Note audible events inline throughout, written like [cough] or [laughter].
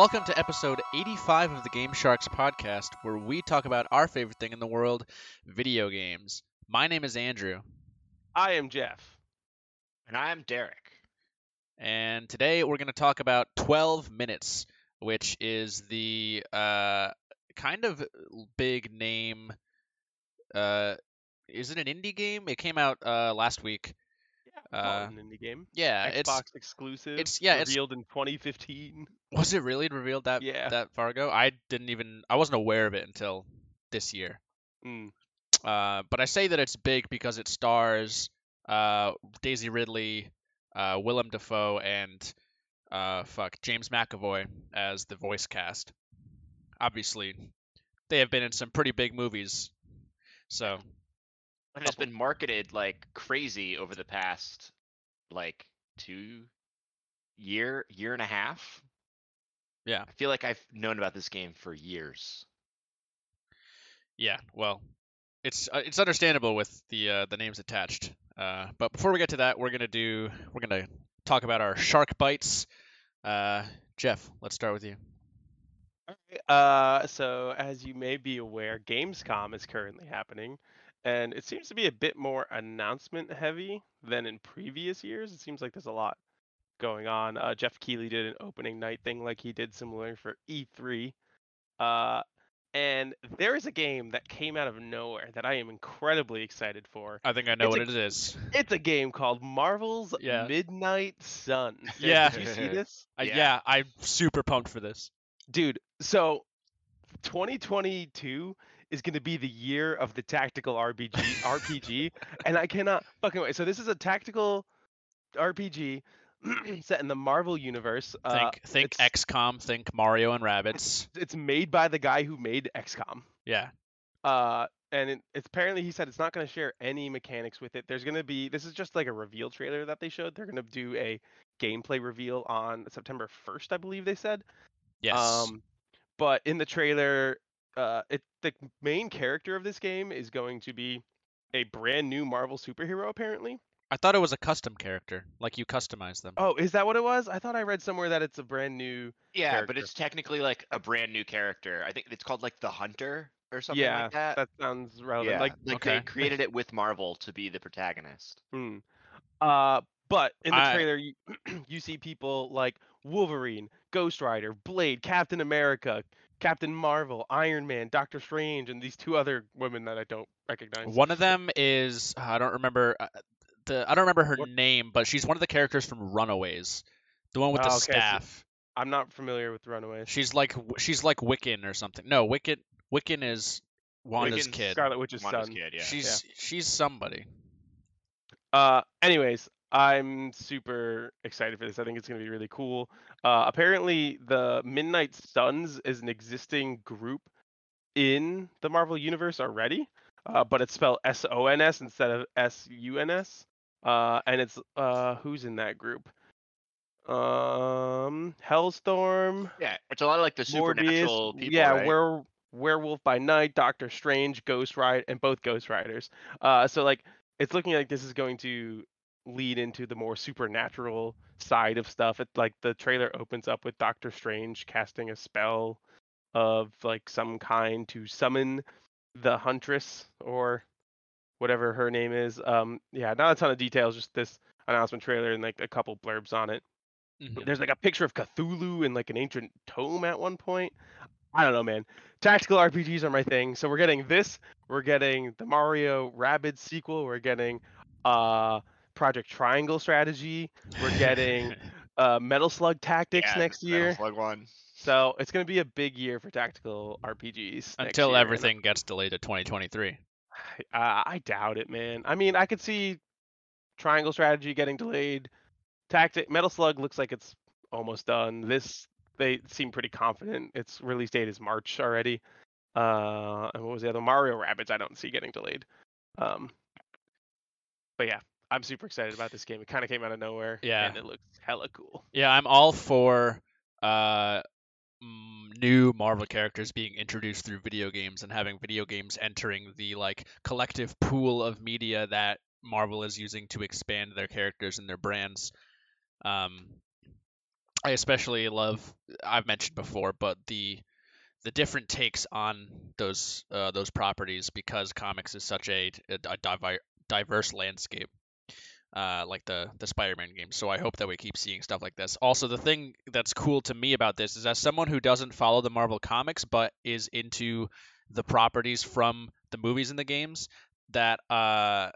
welcome to episode 85 of the Game Sharks podcast, where we talk about our favorite thing in the world video games. My name is Andrew, I am Jeff. And I'm Derek. and today we're going to talk about 12 Minutes, which is the uh, kind of big name. Uh, is it an indie game? It came out uh, last week. Yeah, Uh, an indie game. Yeah, Xbox it's exclusive. it's- yeah, it's- revealed in 2015. was it really revealed that Yeah. that far ago? I didn't even I wasn't aware of it until this year. Mm. Uh, but I say that it's big because it stars uh, Daisy Ridley, uh, Willem Dafoe, and uh, fuck James McAvoy as the voice cast. Obviously, they have been in some pretty big movies. So And it's been marketed like crazy over the past like two year, year and a half. Yeah. I feel like I've known about this game for years. yeah, well, it's uh, it's understandable with the uh, the names attached. Uh, but before we get to that, we're gonna do we're gonna talk about our shark bites. Uh, Jeff, let's start with you. Uh, so as you may be aware, Gamescom is currently happening, and it seems to be a bit more announcement heavy than in previous years. It seems like there's a lot going on. Uh, Geoff Keighley did an opening night thing like he did similar for E3. Uh, and there is a game that came out of nowhere that I am incredibly excited for. I think I know It's what a- it is. It's a game called Marvel's Yeah. Midnight Suns. [laughs] Yeah. Did you see this? Uh, Yeah. yeah, I'm super pumped for this. Dude, so 2022 is going to be the year of the tactical RPG [laughs] RPG and I cannot fucking wait. So this is a tactical RPG [clears throat] set in the Marvel universe. Uh, Think think XCOM, think Mario and Rabbids. [laughs] it's made by the guy who made XCOM. Yeah. Uh and it, it's apparently he said it's not going to share any mechanics with it. There's going to be this is just like a reveal trailer that they showed. They're going to do a gameplay reveal on September 1st, I believe they said. Yes. Um, but in the trailer, uh, it the main character of this game is going to be a brand new Marvel superhero. Apparently. I thought it was a custom character, like you customize them. Oh, is that what it was? I thought I read somewhere that it's a brand new. Yeah, Character. but it's technically like a brand new character. I think it's called like the Hunter or something yeah, like that. that sounds relevant. yeah, Like, like okay. they created it with Marvel to be the protagonist. hmm. uh, but in the I- trailer, you, [clears throat] you see people like Wolverine, Ghost Rider, Blade, Captain America, Captain Marvel, Iron Man, Doctor Strange, and these two other women that I don't recognize. One of them is I don't remember uh, the I don't remember her What- name, but she's one of the characters from Runaways, the one with the Oh, okay, staff. I'm not familiar with Runaways. She's like she's like Wiccan or something. No, Wiccan Wiccan is Wanda's Wiccan's kid. Scarlet Witch's Wanda's son. kid, yeah. She's she's somebody. Uh, anyways, I'm super excited for this. I think it's gonna be really cool. Uh, apparently, the Midnight Suns is an existing group in the Marvel universe already, uh, but it's spelled S O N S instead of S U N S. Uh, and it's uh, who's in that group? Um, Hellstorm, yeah, it's a lot of like the supernatural Morbius, people. yeah, right? were Werewolf by Night, Doctor Strange, Ghost Rider, and both Ghost Riders. Uh, so like it's looking like this is going to lead into the more supernatural side of stuff. It like the trailer opens up with Doctor Strange casting a spell of like some kind to summon the Huntress or whatever her name is. Um, yeah, not a ton of details, just this announcement trailer and like a couple blurbs on it. Mhm. There's like a picture of Cthulhu in like an ancient tome at one point. I don't know, man. Tactical RPGs are my thing. So we're getting this. We're getting the Mario Rabbids sequel. We're getting uh Project Triangle strategy. We're getting [laughs] uh Metal Slug Tactics Yeah, next Metal year. Slug one. So it's gonna be a big year for tactical RPGs. Until and everything gets delayed to 2023. [sighs] I, I doubt it, man. I mean, I could see Triangle strategy getting delayed. Tactic Metal Slug looks like it's almost done. This they seem pretty confident. Its release date is March already. Uh, and what was the other Mario Rabbids? I don't see getting delayed. Um, but yeah, I'm super excited about this game. It kind of came out of nowhere. Yeah. and it looks hella cool. Yeah, I'm all for uh, new Marvel characters being introduced through video games and having video games entering the like collective pool of media that Marvel is using to expand their characters and their brands. Um, I especially love. I've mentioned before, but the the different takes on those uh, those properties because comics is such a, a, a diverse landscape. Uh, like the the Spider-Man games. So I hope that we keep seeing stuff like this. Also, the thing that's cool to me about this is as someone who doesn't follow the Marvel comics but is into the properties from the movies and the games, that uh,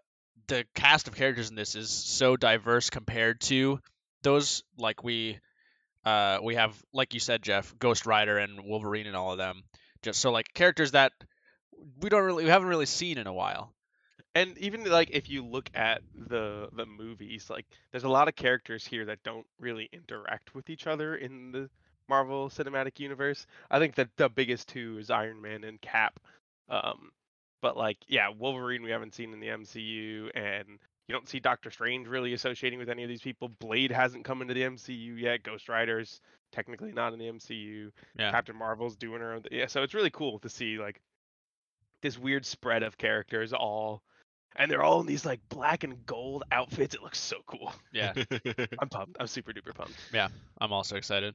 the cast of characters in this is so diverse compared to those like we uh, we have like you said jeff ghost rider and wolverine and all of them just so like characters that we don't really we haven't really seen in a while and even like if you look at the the movies like there's a lot of characters here that don't really interact with each other in the marvel cinematic universe. I think that the biggest two is iron man and cap um but like yeah wolverine we haven't seen in the mcu and you don't see doctor strange really associating with any of these people. Blade hasn't come into the mcu yet. Ghost rider's technically not in the mcu Yeah. captain marvel's doing her own th- yeah so it's really cool to see like this weird spread of characters all and they're all in these like black and gold outfits. It looks so cool. yeah [laughs] I'm pumped. I'm super duper pumped. Yeah, I'm also excited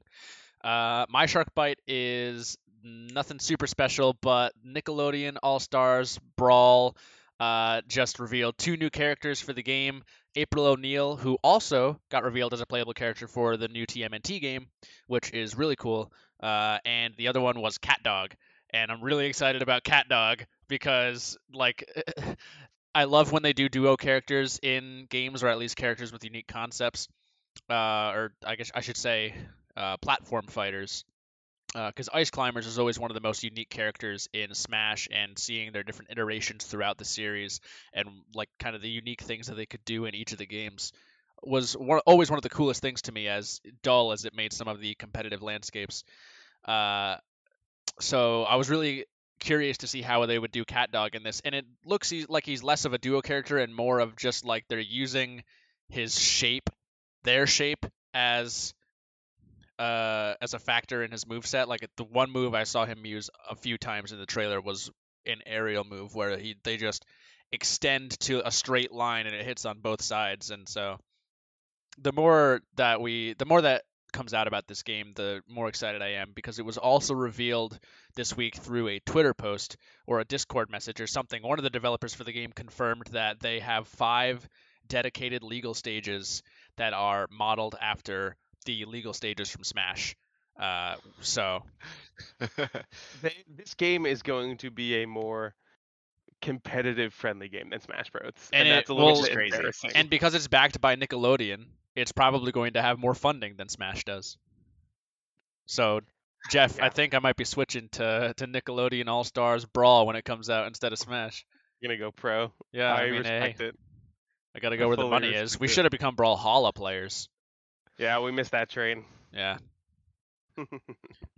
uh, my shark bite is nothing super special but nickelodeon all stars brawl uh, just revealed two new characters for the game april o'neil who also got revealed as a playable character for the new tmnt game which is really cool uh, and the other one was cat dog and i'm really excited about cat dog because [laughs] like i love when they do duo characters in games or at least characters with unique concepts uh, or i guess i should say uh, platform fighters because Ice Climbers is always one of the most unique characters in Smash, and seeing their different iterations throughout the series and like kind of the unique things that they could do in each of the games was one, always one of the coolest things to me. As dull as it made some of the competitive landscapes, uh, so I was really curious to see how they would do Cat Dog in this, and it looks like he's less of a duo character and more of just like they're using his shape, their shape as uh, as a factor in his move set. Like the one move I saw him use a few times in the trailer was an aerial move where he they just extend to a straight line and it hits on both sides. And so the more that we the more that comes out about this game, the more excited I am because it was also revealed this week through a Twitter post or a Discord message or something. One of the developers for the game confirmed that they have five dedicated legal stages that are modeled after the legal stages from Smash. Uh, so [laughs] They, this game is going to be a more competitive friendly game than Smash Bros. And it- that's a little well- bit Crazy. and because it's backed by Nickelodeon, it's probably going to have more funding than Smash does. So, Jeff, I think I might be switching to to Nickelodeon All Stars Brawl when it comes out instead of Smash. You're gonna go pro. Yeah, I, I, mean, hey, respect it. I gotta I go where the money is. We should have become Brawlhalla players. Yeah, we missed that train. Yeah. [laughs]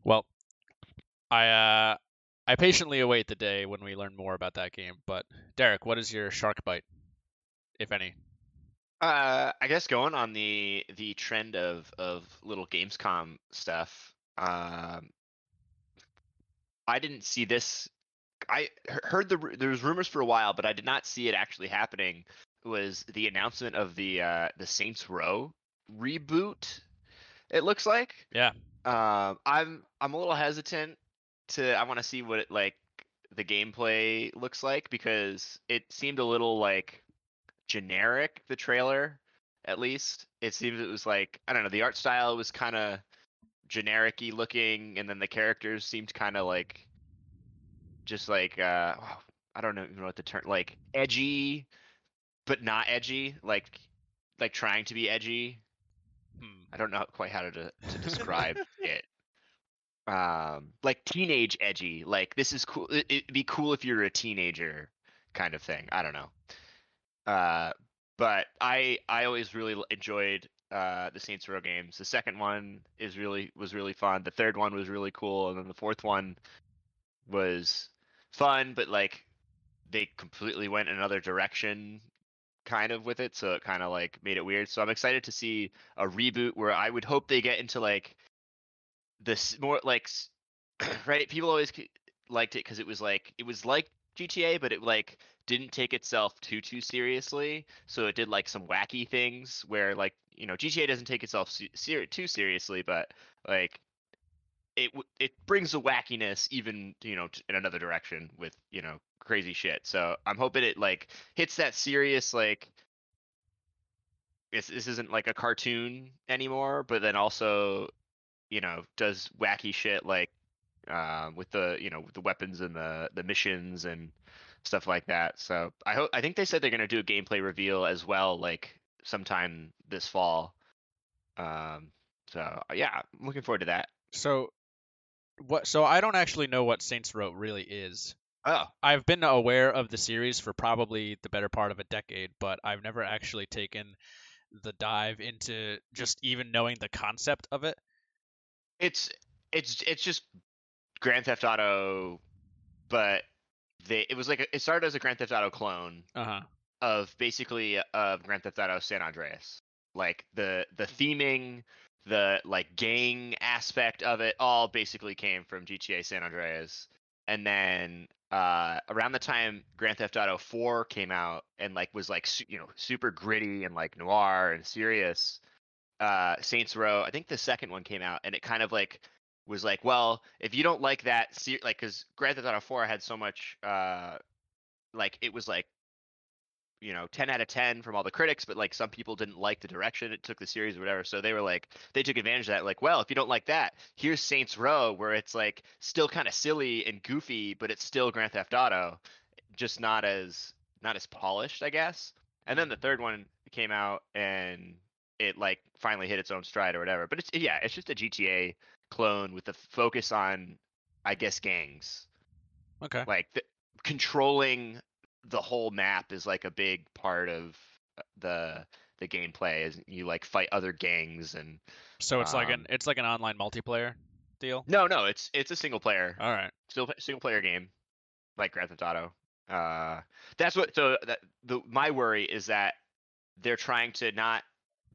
Well, I uh, I patiently await the day when we learn more about that game. But Derek, what is your shark bite, if any? Uh, I guess going on the the trend of of little Gamescom stuff. Um, I didn't see this. I heard the there was rumors for a while, but I did not see it actually happening. Was the announcement of the uh, the Saints Row reboot? It looks like. Yeah. Um, I'm I'm a little hesitant to. I want to see what it like the gameplay looks like because it seemed a little like generic. The trailer, at least, it seems it was like I don't know. The art style was kind of generic-y looking, and then the characters seemed kind of like just like uh, I don't know even know what the term like edgy, but not edgy. Like like trying to be edgy. Hmm. I don't know quite how to to describe [laughs] it. Um, like teenage edgy. Like this is cool. It, it'd be cool if you're a teenager, kind of thing. I don't know. Uh, but I I always really enjoyed uh the Saints Row games. The second one is really was really fun. The third one was really cool, and then the fourth one was fun, but like they completely went another direction kind of with it so it kind of like made it weird so i'm excited to see a reboot where I would hope they get into like this more like [clears throat] right people always liked it because it was like it was like GTA, but it like didn't take itself too too seriously. So it did like some wacky things where like you know GTA doesn't take itself ser- too seriously, but like it it brings the wackiness even you know in another direction with you know crazy shit. So I'm hoping it like hits that serious like this this isn't like a cartoon anymore, but then also you know does wacky shit like um, with the you know with the weapons and the the missions and stuff like that. So I hope I think they said they're gonna do a gameplay reveal as well, like sometime this fall. Um, so yeah, I'm looking forward to that. So what? So I don't actually know what Saints Row really is. Oh, I've been aware of the series for probably the better part of a decade, but I've never actually taken the dive into just even knowing the concept of it. it's it's it's just Grand Theft Auto, but they it was like a, it started as a Grand Theft Auto clone Uh huh. of basically of Grand Theft Auto San Andreas. Like the the theming, the like gang aspect of it all basically came from GTA San Andreas. And then uh around the time Grand Theft Auto 4 came out and like was like su- you know super gritty and like noir and serious uh Saints Row, I think the second one came out and it kind of like was like, well, if you don't like that se- like cuz Grand Theft Auto 4 had so much uh like it was like you know 10 out of 10 from all the critics but like some people didn't like the direction it took the series or whatever so they were like they took advantage of that like well if you don't like that here's saints row where it's like still kind of silly and goofy but it's still grand theft auto just not as not as polished i guess. And then the third one came out and it like finally hit its own stride or whatever but it's yeah it's just a gta clone with the focus on i guess gangs Okay. like the, controlling the whole map is like a big part of uh, the the gameplay is you like fight other gangs and So it's like an um, it's like an online multiplayer deal. no no it's it's a single player All right. still single player game like Grand Theft Auto uh that's what so that the my worry is that they're trying to not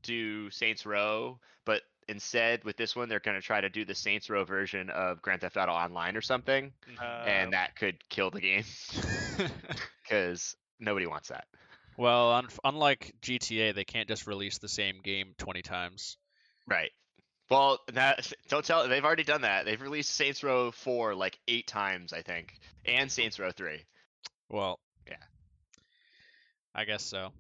do Saints Row but instead with this one they're going to try to do the Saints Row version of Grand Theft Auto online or something and Um, that could kill the game [laughs] [laughs] cuz nobody wants that well, un- unlike GTA, they can't just release the same game 20 times. Right. Well, that don't tell. They've already done that. They've released Saints Row four like eight times, I think, and Saints Row three. Well, Yeah. I guess so.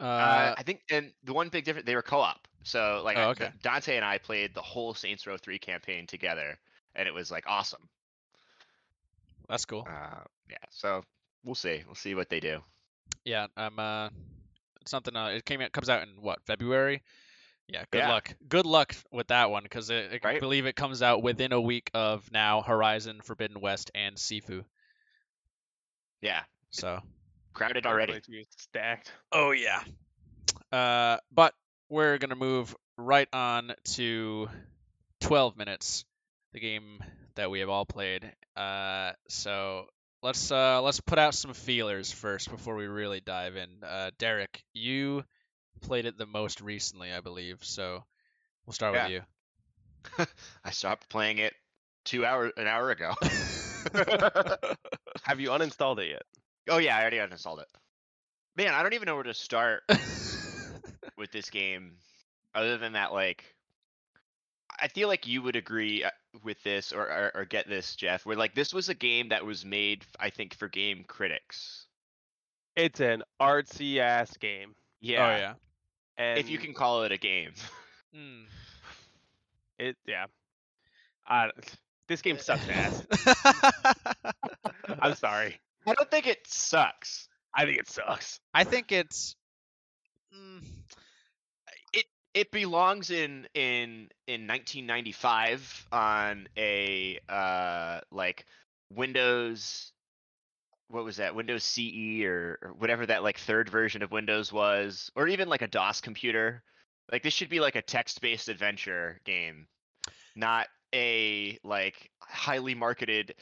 Uh, Uh, I think, and the one big difference, they were co-op. So like, Oh, okay. Dante and I played the whole Saints Row three campaign together, and it was like awesome. that's cool. Uh, yeah. So we'll see. We'll see what they do. Yeah, I'm uh it's something uh it came out comes out in what, February? Yeah, good Yeah. luck. Good luck with that one cuz I I Right. believe it comes out within a week of now Horizon Forbidden West and Sifu. Yeah. So, Crowded already. going to be stacked. oh yeah. Uh but we're going to move right on to 12 minutes, the game that we have all played. Uh so let's uh let's put out some feelers first before we really dive in. Uh Derek, you played it the most recently, I believe. So we'll start Yeah. with you. [laughs] I stopped playing it two hours an hour ago. [laughs] [laughs] Have you uninstalled it yet? Oh yeah, I already uninstalled it. Man, I don't even know where to start [laughs] with this game other than that like i feel like you would agree uh, with this or, or or get this jeff where like this was a game that was made i think for game critics It's an artsy ass game, yeah, Oh yeah. and if you can call it a game Mm. it yeah. I, this game sucks ass. [laughs] I'm sorry. I don't think it sucks I think it sucks. I think it's mm, it belongs in in in 1995 on a uh like windows what was that windows ce or, or whatever that like third version of windows was or even like a dos computer like this should be like a text-based adventure game not a like highly marketed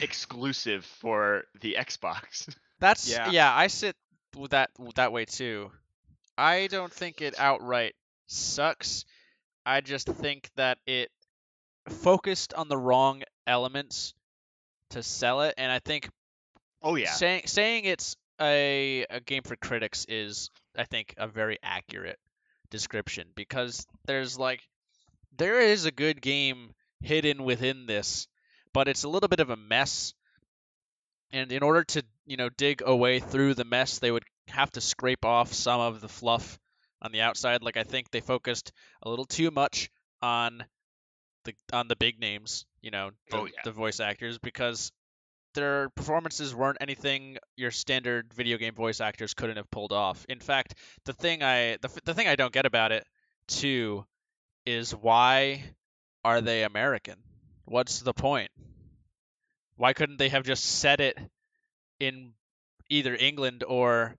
exclusive for the xbox [laughs] That's Yeah. yeah. I sit with that that way too. I don't think it outright sucks. I just think that it focused on the wrong elements to sell it, and I think Oh yeah. saying saying it's a a game for critics is I think a very accurate description because there's like there is a good game hidden within this, but it's a little bit of a mess. And in order to, you know, dig away through the mess, they would have to scrape off some of the fluff on the outside. Like I think they focused a little too much on the on the big names, you know, the, Oh, yeah. the voice actors because their performances weren't anything your standard video game voice actors couldn't have pulled off. In fact, the thing I the, the thing I don't get about it too is why are they American? What's the point? Why couldn't they have just said it in either England or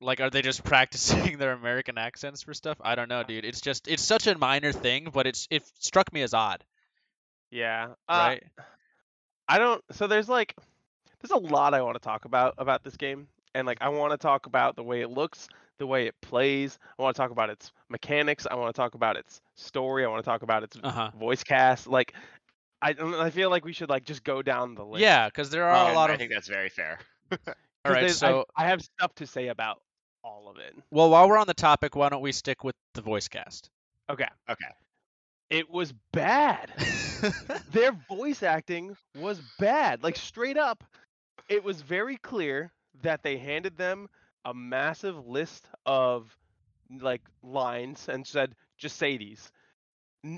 like are they just [laughs] practicing their American accents for stuff? I don't know, dude. It's just it's such a minor thing, but it's it struck me as odd, Yeah. Uh, right? I don't. So there's like, there's a lot I want to talk about about this game, and like I want to talk about the way it looks, the way it plays. I want to talk about its mechanics. I want to talk about its story. I want to talk about its Uh-huh. voice cast. Like, I I feel like we should like just go down the list. Yeah, cuz there are a And lot I of think that's very fair. [laughs] All 'cause right, there's- I- so I, have stuff to say about all of it. well, while we're on the topic, why don't we stick with the voice cast? Okay. Okay. It was bad. [laughs] their voice acting was bad. Like straight up, it was very clear that they handed them a massive list of like lines and said, "Just say these."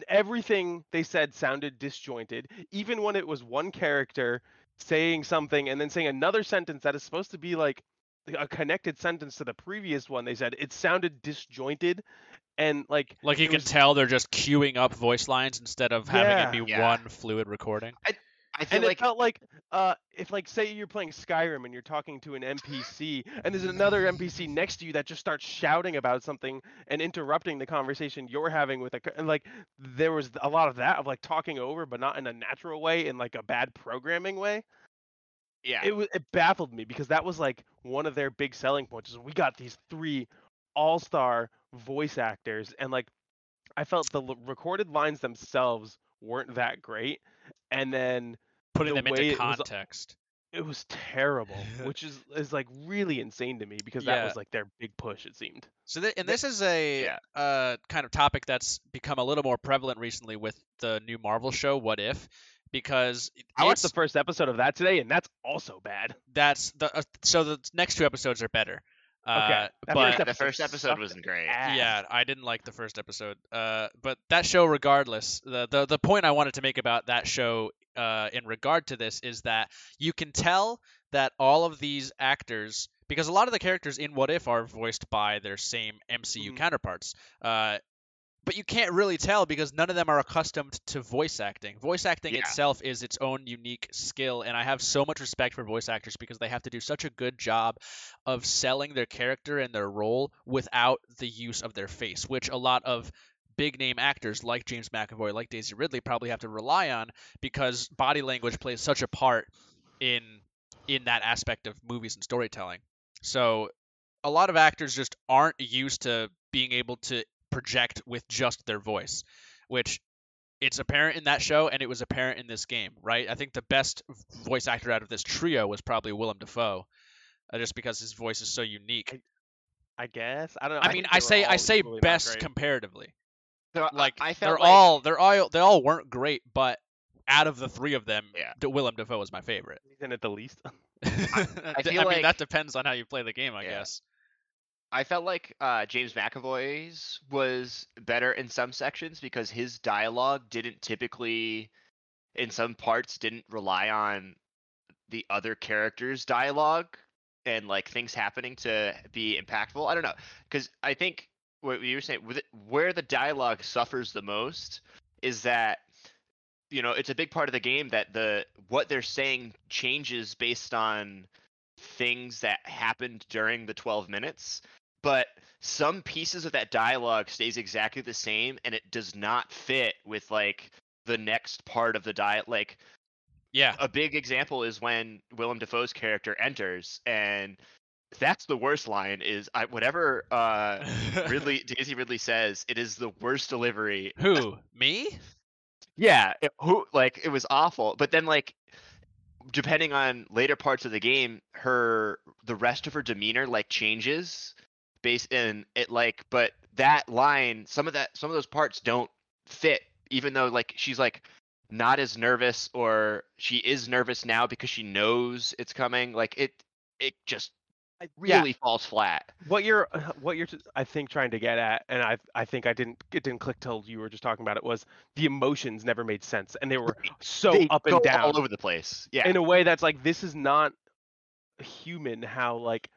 Everything they said sounded disjointed, even when it was one character saying something and then saying another sentence that is supposed to be like a connected sentence to the previous one they said. It sounded disjointed and like like you it can was- tell they're just queuing up voice lines instead of having Yeah. it be Yeah. one fluid recording. I feel and like it felt like uh if like say you're playing Skyrim and you're talking to an NPC and there's another NPC next to you that just starts shouting about something and interrupting the conversation you're having with a and like there was a lot of that of like talking over but not in a natural way in like a bad programming way yeah. it was it baffled me because that was like one of their big selling points is we got these three all-star voice actors and like I felt the recorded lines themselves weren't that great and then Putting the them way into it was- context. it was terrible, [laughs] which is is like really insane to me because that Yeah. was like their big push. It seemed. So th- and this is a yeah. uh, kind of topic that's become a little more prevalent recently with the new Marvel show What If because I watched the first episode of that today, and that's also bad. that's the uh, so the next two episodes are better. Uh, That but first the first episode wasn't great. ass. Yeah, I didn't like the first episode. Uh, but that show, regardless, the, the the point I wanted to make about that show, uh, in regard to this, is that you can tell that all of these actors, because a lot of the characters in What If are voiced by their same MCU Mhm. counterparts. Uh, but you can't really tell because none of them are accustomed to voice acting. Voice acting Yeah. itself is its own unique skill, and I have so much respect for voice actors because they have to do such a good job of selling their character and their role without the use of their face, which a lot of big name actors like James McAvoy, like Daisy Ridley, probably have to rely on because body language plays such a part in in that aspect of movies and storytelling. So a lot of actors just aren't used to being able to project with just their voice, which it's apparent in that show and it was apparent in this game, right? I think the best voice actor out of this trio was probably Willem Dafoe, uh, just because his voice is so unique. I guess I don't know. I mean, I say I say best comparatively. So I- Like I they're like, all they're all they all weren't great, but out of the three of them, Yeah. D- Willem Dafoe was my favorite. He's in it the least. [laughs] I, feel mean like- that depends on how you play the game, I Yeah. guess. I felt like uh, James McAvoy's was better in some sections because his dialogue didn't typically, in some parts, didn't rely on the other characters' dialogue and like things happening to be impactful. I don't know because I think what you were saying where the dialogue suffers the most is that you know it's a big part of the game that the what they're saying changes based on things that happened during the 12 minutes but some pieces of that dialogue stays exactly the same and it does not fit with like the next part of the diet like Yeah. a big example is when Willem Dafoe's character enters and that's the worst line is I whatever uh [laughs] Ridley Daisy Ridley says it is the worst delivery Who? Me? yeah it, who like it was awful but then like depending on later parts of the game, her the rest of her demeanor like changes based in it like but that line some of that some of those parts don't fit even though like she's like not as nervous or she is nervous now because she knows it's coming like it it just I- yeah. really falls flat. What you're uh, what you're I think trying to get at, and I I think I didn't it didn't click till you were just talking about it was the emotions never made sense and they were so They up and down all over the place. Yeah. in a way that's like this is not human how like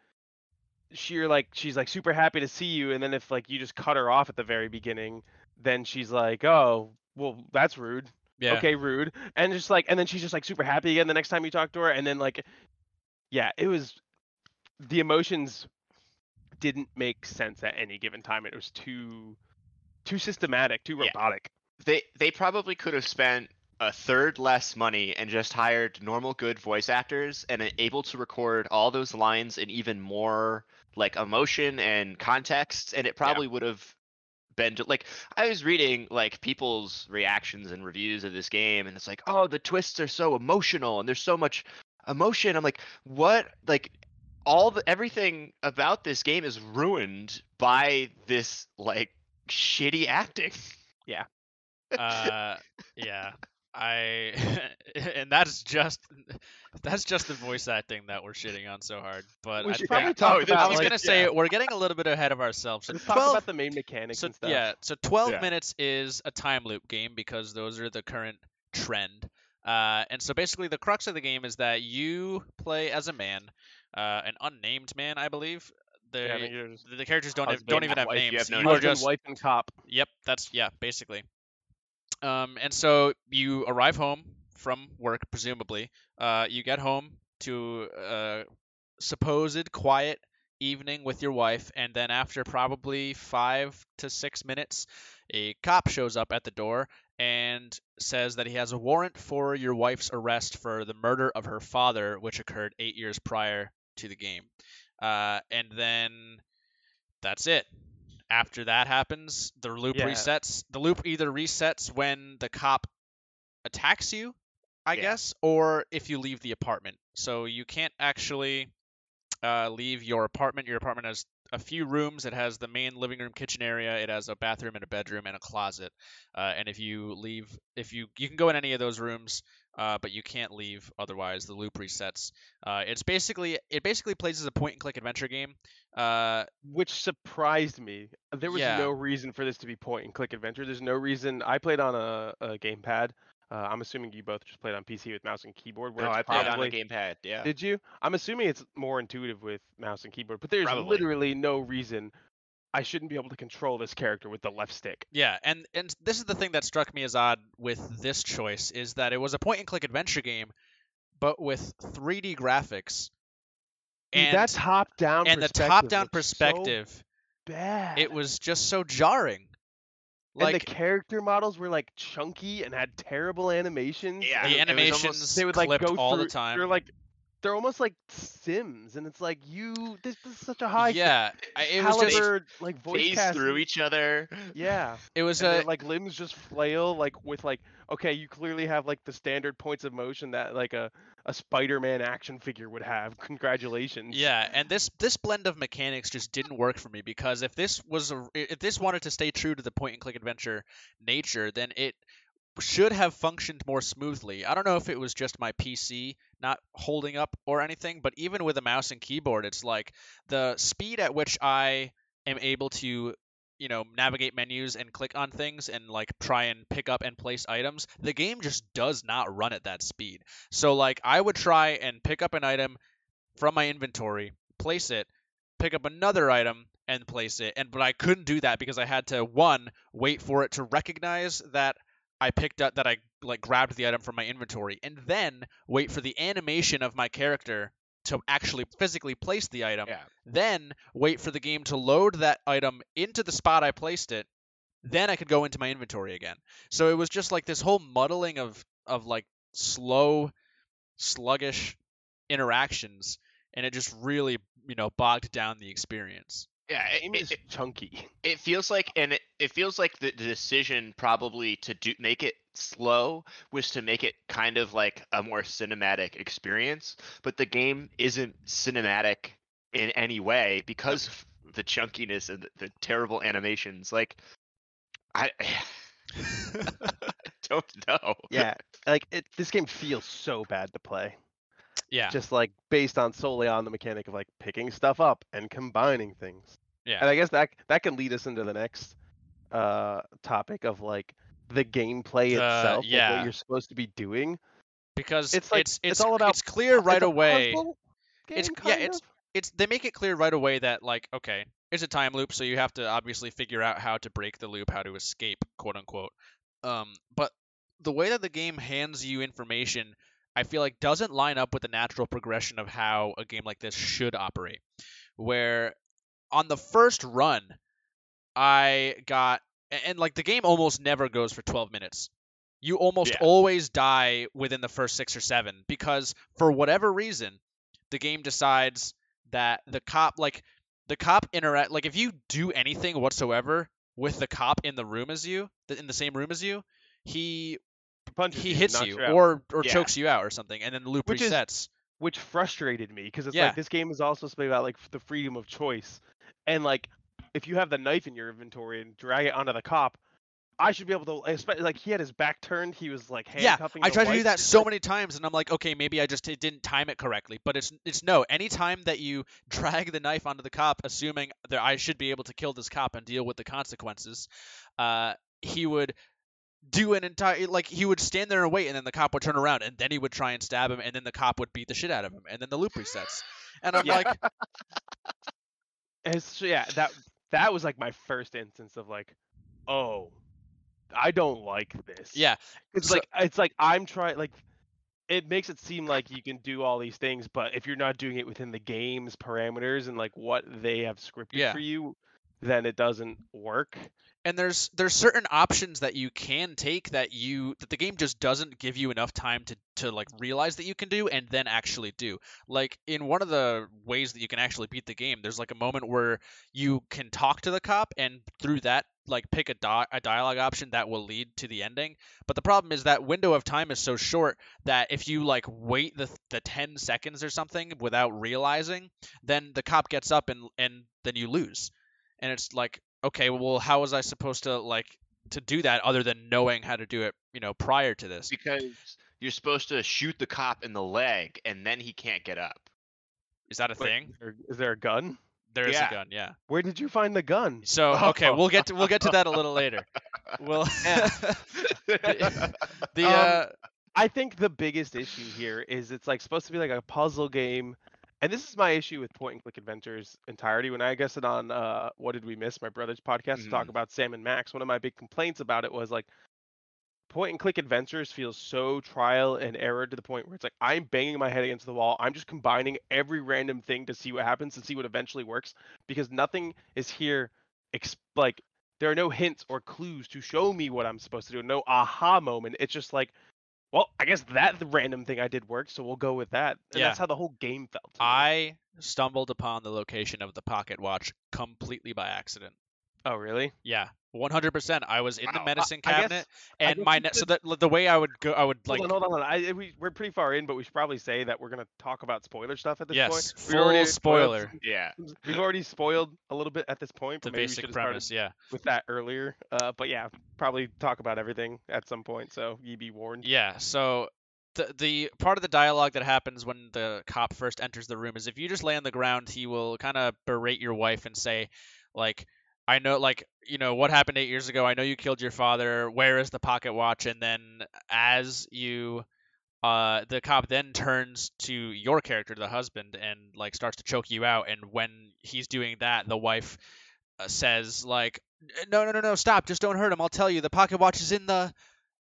she're like she's like super happy to see you and then if like you just cut her off at the very beginning then she's like oh well that's rude. Yeah. okay rude. And just like and then she's just like super happy again the next time you talk to her and then like yeah it was the emotions didn't make sense at any given time. It was too too systematic too Yeah. robotic. They they probably could have spent a third less money and just hired normal good voice actors and able to record all those lines in even more like emotion and context and it probably would have been like i was reading like people's reactions and reviews of this game and it's like oh the twists are so emotional and there's so much emotion. I'm like what? Like all the everything about this game is ruined by this like shitty acting Yeah. uh [laughs] yeah i [laughs] and that's just that's just the voice acting that we're shitting on so hard but we I, should yeah, probably talk Oh, about I was like, gonna say yeah. we're getting a little bit ahead of ourselves so let's talk 12 about the main mechanics so and stuff yeah so 12 Yeah. minutes is a time loop game because those are the current trend uh, and so basically the crux of the game is that you play as a man uh, an unnamed man i believe the, Yeah, I think the, the characters don't have, don't even have wife, you names have no you are just wife and cop Yep, that's yeah, basically. Um, and so you arrive home from work, presumably. Uh, you get home to a supposed quiet evening with your wife, and then after probably five to six minutes, a cop shows up at the door and says that he has a warrant for your wife's arrest for the murder of her father, which occurred eight years prior to the game. Uh, and then that's it. After that happens, the loop Yeah. resets. The loop either resets when the cop attacks you, I Yeah. guess, or if you leave the apartment. So you can't actually uh, leave your apartment. Your apartment has a few rooms. It has the main living room, kitchen area. It has a bathroom and a bedroom and a closet. Uh, and if you leave, if you you can go in any of those rooms, uh, but you can't leave otherwise. The loop resets. Uh, it's basically it basically plays as a point and click adventure game. Uh, which surprised me. There was Yeah. no reason for this to be point and click adventure. There's no reason. I played on a, a gamepad. Uh, I'm assuming you both just played on PC with mouse and keyboard. Where no i played probably, on a gamepad yeah Did you? I'm assuming it's more intuitive with mouse and keyboard. But there's Probably. literally no reason I shouldn't be able to control this character with the left stick. Yeah, and and this is the thing that struck me as odd with this choice is that it was a point and click adventure game, but with 3D graphics. Dude, And that top down and the top down perspective, bad. it was just so jarring. and Like the character models were like chunky and had terrible animations. Yeah, the it was almost- animations they would like go all through, the time. They're like they're almost like Sims, and it's like you. This, this is such a high yeah, it was just like voice phase through each other Yeah, [laughs] it was a like limbs just flail like with like okay, you clearly have like the standard points of motion that like a a Spider-Man action figure would have. [laughs] Congratulations. Yeah, and this this blend of mechanics just didn't work for me because if this was a, if this wanted to stay true to the point and click adventure nature, then it should have functioned more smoothly. I don't know if it was just my PC not holding up or anything, but even with a mouse and keyboard, it's like the speed at which I am able to you know navigate menus and click on things and like try and pick up and place items the game just does not run at that speed so like i would try and pick up an item from my inventory, place it, pick up another item and place it. And but I couldn't do that because I had to one wait for it to recognize that I picked up that I like grabbed the item from my inventory and then wait for the animation of my character to actually physically place the item. Yeah. Then wait for the game to load that item into the spot I placed it. Then I could go into my inventory again. So it was just like this whole muddling of of like slow, sluggish interactions, and it just really you know bogged down the experience. Yeah it, game it, chunky. [laughs] it feels like and it, it feels like the, the decision probably to do make it slow was to make it kind of like a more cinematic experience, but the game isn't cinematic in any way because of the chunkiness and the, the terrible animations. Like, I, [sighs] [laughs] I don't know. Yeah, like it, this game feels so bad to play. Yeah, Just like based on solely on the mechanic of like picking stuff up and combining things. yeah. And I guess that that can lead us into the next uh topic of like the gameplay The- itself, like yeah. what you're supposed to be doing. because It's like it's it's, it's all about it's clear right a away. puzzle It's game, yeah, kind it's of? it's they make it clear right away that like okay, it's a time loop, so you have to obviously figure out how to break the loop, how to escape, quote unquote. Um, but the way that the game hands you information, I feel like doesn't line up with the natural progression of how a game like this should operate. Where on the first run, I got and like the game almost never goes for 12 minutes. You almost Yeah. always die within the first 6 or 7 because for whatever reason the game decides that the cop like the cop interact like if you do anything whatsoever with the cop in the room as you in the same room as you he punches he you, hits knocks you or or Yeah. chokes you out or something and then the loop Which is- resets which frustrated me because it's Yeah. like this game is also supposed to be about like the freedom of choice, and like if you have the knife in your inventory and drag it onto the cop, I should be able to. Like he had his back turned, he was like handcuffing. yeah i tried to do that so many times and i'm like okay maybe i just didn't time it correctly but it's it's no anytime that you [laughs] drag the knife onto the cop assuming that i should be able to kill this cop and deal with the consequences uh he would do an entire like he would stand there and wait and then the cop would turn around and then he would try and stab him and then the cop would beat the shit out of him and then the loop resets and i'm Yeah. like [laughs] It's yeah, that that was like my first instance of like, oh, I don't like this. yeah it's so- like it's like I'm trying like. It makes it seem like you can do all these things, but if you're not doing it within the game's parameters and like what they have scripted Yeah. for you, then it doesn't work. And there's there's certain options that you can take that you that the game just doesn't give you enough time to to like realize that you can do and then actually do. Like in one of the ways that you can actually beat the game there's like a moment where you can talk to the cop and through that like pick a, di- a dialogue option that will lead to the ending. But the problem is that window of time is so short that if you like wait the the 10 seconds or something without realizing then the cop gets up and and then you lose. And it's like okay well how was i supposed to like to do that other than knowing how to do it you know prior to this Because you're supposed to shoot the cop in the leg and then he can't get up. is that a Wait, thing Is there a gun? there is yeah. a gun yeah Where did you find the gun? so okay we'll get to we'll get to that a little later [laughs] we'll Yeah. [laughs] the [laughs] Um, uh I think the biggest issue here is it's like supposed to be like a puzzle game, and this is my issue with point and click adventures entirety. When I guessed it on uh, what did we miss, my brother's podcast to talk Mhm. about Sam and Max, one of my big complaints about it was like point and click adventures feels so trial and error to the point where it's like I'm banging my head against the wall. I'm just combining every random thing to see what happens and see what eventually works because nothing is here. Ex- like there are no hints or clues to show me what I'm supposed to do. No aha moment. It's just like, well, I guess that random thing I did worked, so we'll go with that. And Yeah. that's how the whole game felt. i stumbled upon the location of the pocket watch completely by accident Oh, really? yeah 100% i was in the Wow. Medicine I guess- cabinet I and my ne- so that the way i would go i would like hold on, hold on. I, we, we're pretty far in, but we should probably say that we're gonna talk about spoiler stuff at this yes point. full already spoiled spoiler some- yeah. We've already spoiled a little bit at this point. the But maybe we basic premise yeah with that earlier. Uh, but yeah, probably talk about everything at some point. So ye be warned. Yeah, so the the part of the dialogue that happens when the cop first enters the room is if you just lay on the ground, he will kind of berate your wife and say, like, I know, like, you know, what happened eight years ago. I know you killed your father. Where is the pocket watch? And then as you, uh, the cop then turns to your character, the husband, and like starts to choke you out. And when he's doing that, the wife uh, says like, no, no, no, no, stop! Just don't hurt him. I'll tell you, the pocket watch is in the.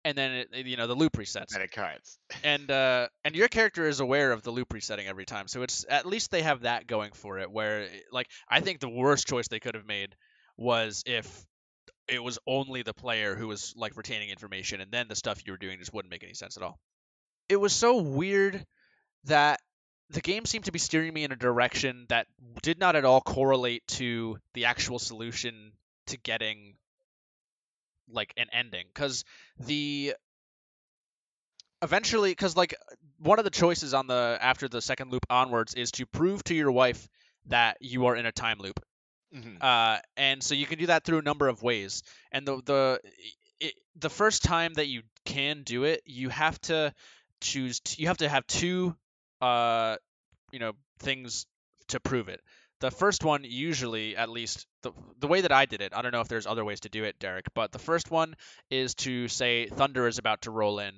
And then it, you know the loop resets And it cuts. [laughs] and uh, and your character is aware of the loop resetting every time, so it's at least they have that going for it. Where like I think the worst choice they could have made was if it was only the player who was like retaining information, and then the stuff you were doing just wouldn't make any sense at all. It was so weird that the game seemed to be steering me in a direction that did not at all correlate to the actual solution to getting like an ending because the eventually because like one of the choices on the after the second loop onwards is to prove to your wife that you are in a time loop Mhm. uh, and so you can do that through a number of ways. And the the it, the first time that you can do it you have to choose t- you have to have two uh you know things to prove it. The first one usually at least the, the way that i did it i don't know if there's other ways to do it derek but the first one is to say thunder is about to roll in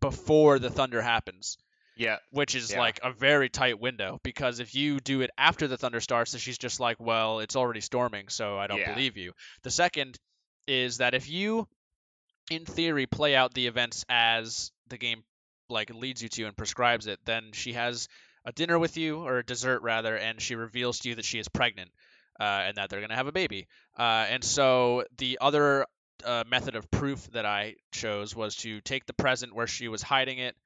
before the thunder happens Yeah. which is Yeah. like a very tight window because if you do it after the thunder starts, then she's just like, well, it's already storming, so I don't Yeah. believe you. The second is that if you, in theory, play out the events as the game like leads you to and prescribes it, then she has a dinner with you or a dessert rather, and she reveals to you that she is pregnant uh, and that they're gonna have a baby. Uh, and so the other uh, method of proof that I chose was to take the present where she was hiding it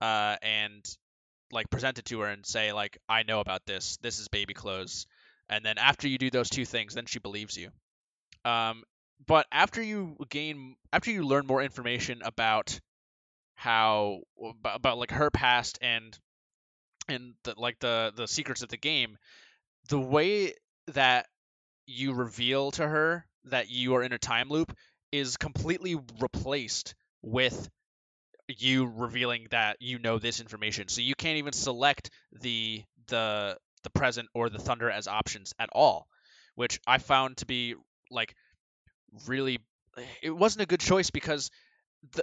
uh, and like present it to her and say like I know about this. This is baby clothes. And then after you do those two things, then she believes you. Um, but after you gain, after you learn more information about how about, like her past and and the, like the the secrets of the game, the way that you reveal to her that you are in a time loop is completely replaced with you revealing that you know this information. So you can't even select the the the present or the thunder as options at all, which I found to be like really it wasn't a good choice because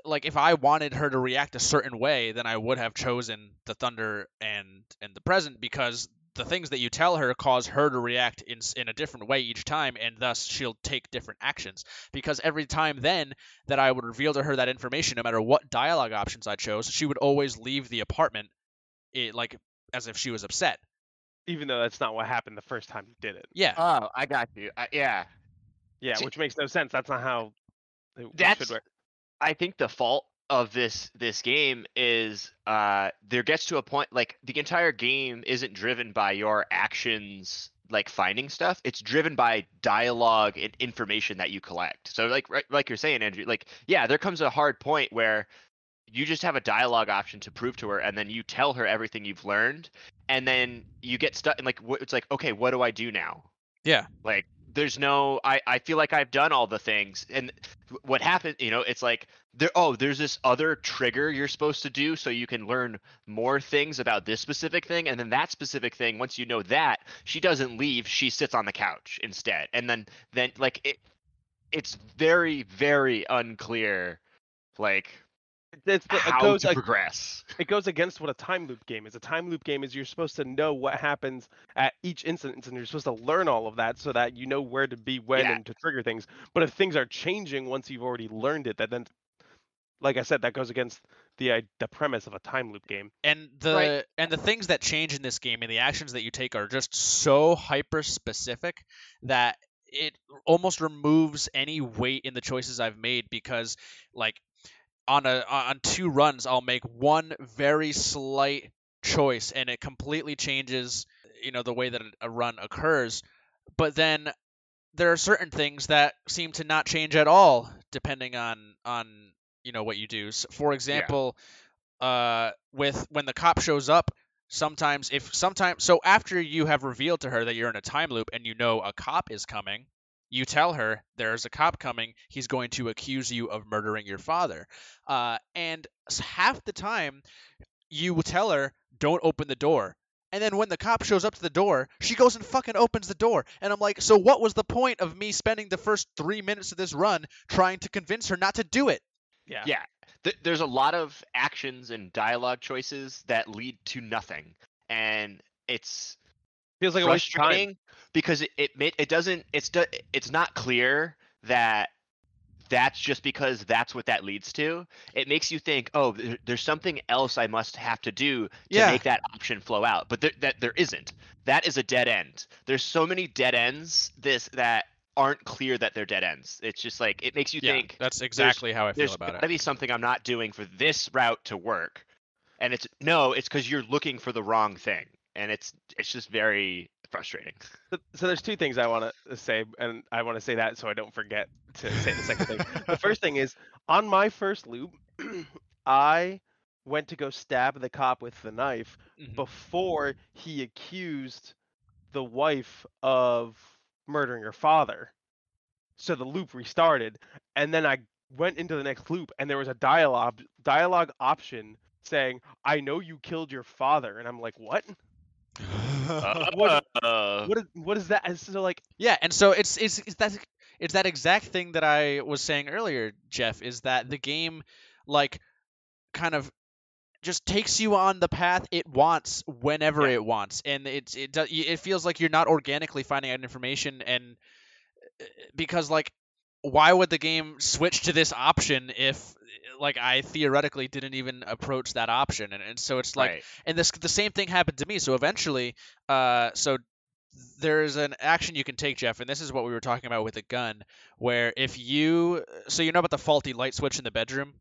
like if I wanted her to react a certain way, then I would have chosen the thunder and and the present because the things that you tell her cause her to react in in a different way each time and thus she'll take different actions because every time then that I would reveal to her that information no matter what dialogue options I chose she would always leave the apartment it, like as if she was upset Even though that's not what happened the first time you did it. yeah Oh, I got you. I, yeah. Yeah, See- which makes no sense. That's not how it it That's should work. I think the fault of this this game is uh there gets to a point like the entire game isn't driven by your actions like finding stuff. It's driven by dialogue and information that you collect. So like right, like you're saying andrew like yeah there comes a hard point where you just have a dialogue option to prove to her and then you tell her everything you've learned and then you get stuck and like it's like okay what do i do now? Yeah. Like there's no i i feel like i've done all the things. And what happened you know it's like there oh there's this other trigger you're supposed to do so you can learn more things about this specific thing. And then that specific thing once you know that she doesn't leave. She sits on the couch instead. And then then like it it's very very unclear like It's the, it how goes to ag- progress it goes against what a time loop game is. A time loop game is you're supposed to know what happens at each instance, and you're supposed to learn all of that so that you know where to be when Yeah. and to trigger things. But if things are changing once you've already learned it, that then, like I said, that goes against the i- the premise of a time loop game. and the Right. and the things that change in this game and the actions that you take are just so hyper specific that it almost removes any weight in the choices I've made because like on a on two runs I'll make one very slight choice and it completely changes you know the way that a run occurs. But then there are certain things that seem to not change at all depending on on you know what you do. S for example uh with when the cop shows up sometimes if sometimes so after you have revealed to her that you're in a time loop and you know a cop is coming you tell her there's a cop coming he's going to accuse you of murdering your father uh, and half the time you will tell her don't open the door and then when the cop shows up to the door she goes and fucking opens the door and i'm like so what was the point of me spending the first three minutes of this run trying to convince her not to do it Yeah. Yeah. Th- there's a lot of actions and dialogue choices that lead to nothing and it's Feels like a waste of time. Because it it, it doesn't it's it's not clear that that's just because that's what that leads to. It makes you think oh there's something else i must have to do to Yeah. make that option flow out. But there, that there isn't. That is a dead end. There's so many dead ends this that aren't clear that they're dead ends. It's just like it makes you yeah think that's exactly how i feel there's about gotta it be something i'm not doing for this route to work. And it's no it's because you're looking for the wrong thing. And it's it's just very frustrating [laughs] So, so there's two things I want to say, and I want to say that so I don't forget to say the second thing. [laughs] The first thing is on my first loop, [clears throat] I went to go stab the cop with the knife Mhm. before he accused the wife of murdering her father. So the loop restarted, and then I went into the next loop, and there was a dialogue dialogue option saying, "I know you killed your father," and I'm like, "What? What- Uh, What is what is that?" So like, Yeah, and so it's it's it's that it's that exact thing that I was saying earlier, Jeff, is that the game like kind of just takes you on the path it wants whenever Yeah. it wants, and it's it does it feels like you're not organically finding out information, and uh, because like why would the game switch to this option if like I theoretically didn't even approach that option, and, and so it's like right. and this the same thing happened to me. So eventually, uh, so there's an action you can take, Jeff, and this is what we were talking about with a gun, where if you so you know about the faulty light switch in the bedroom.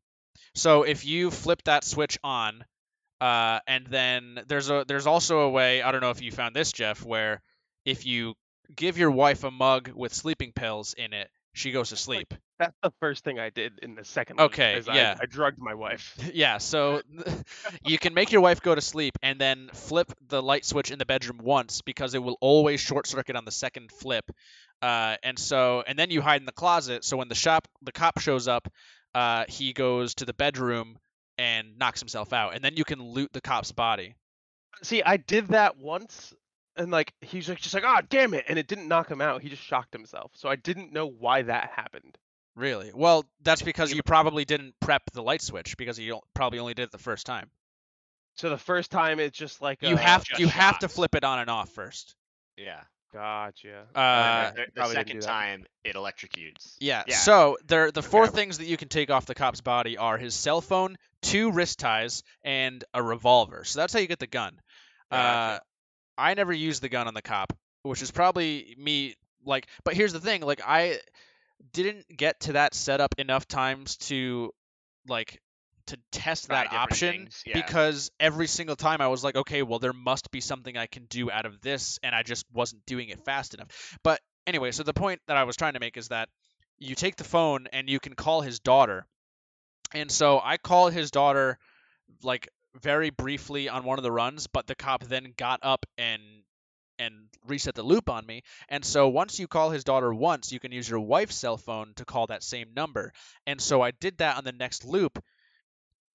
So if you flip that switch on, uh, and then there's a there's also a way I don't know if you found this, Jeff, where if you give your wife a mug with sleeping pills in it, she goes to sleep. That's the first thing I did in the second. Okay, is yeah. I, drugged my wife. [laughs] yeah, so [laughs] [laughs] you can make your wife go to sleep and then flip the light switch in the bedroom once because it will always short circuit on the second flip. Uh, and so, and then you hide in the closet. So when the shop, the cop shows up, uh, he goes to the bedroom and knocks himself out, and then you can loot the cop's body. See, I did that once, and like he's like just like, "Ah, damn it!" and it didn't knock him out. He just shocked himself. So I didn't know why that happened. Really? Well, that's because you probably didn't prep the light switch because you probably only did it the first time. So the first time it's just like You uh, have just you have to flip it on and off first. Yeah. Gotcha. Uh, the, the second time, it electrocutes. Yeah. Yeah. So there, the four Okay. things that you can take off the cop's body are his cell phone, two wrist ties, and a revolver. So that's how you get the gun. Uh, I never used the gun on the cop, which is probably me. Like, but here's the thing: like, I didn't get to that setup enough times to, like, to test Try that option yeah. because every single time I was like, okay, well, there must be something I can do out of this, and I just wasn't doing it fast enough. But anyway, so the point that I was trying to make is that you take the phone and you can call his daughter. And so I called his daughter like very briefly on one of the runs, but the cop then got up and and reset the loop on me. And so once you call his daughter once, you can use your wife's cell phone to call that same number. And so I did that on the next loop.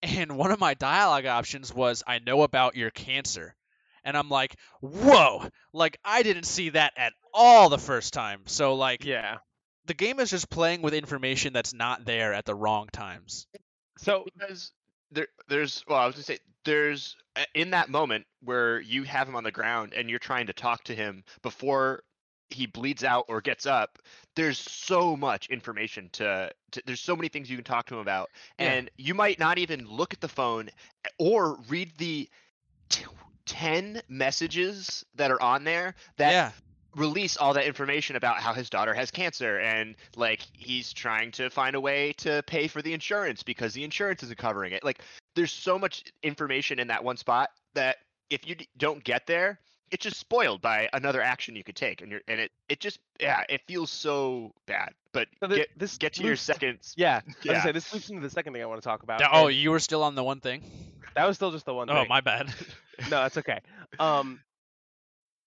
And one of my dialogue options was I know about your cancer. And I'm like, "Whoa, like I didn't see that at all the first time." So like Yeah. the game is just playing with information that's not there at the wrong times. So because there there's well i was gonna say there's uh, in that moment where you have him on the ground and you're trying to talk to him before he bleeds out or gets up there's so much information to, to there's so many things you can talk to him about Yeah. and you might not even look at the phone or read the t- 10 messages that are on there that yeah. release all that information about how his daughter has cancer and like he's trying to find a way to pay for the insurance because the insurance isn't covering it. Like there's so much information in that one spot that if you d- don't get there, it's just spoiled by another action you could take and you're and it it just yeah, it feels so bad. But So the- get this get to your loops- seconds. yeah, I was say this loops into the second thing I want to talk about. Oh, you were still on the one thing. that was still just the one Oh, thing. Oh, my bad. [laughs] no, it's okay. Um,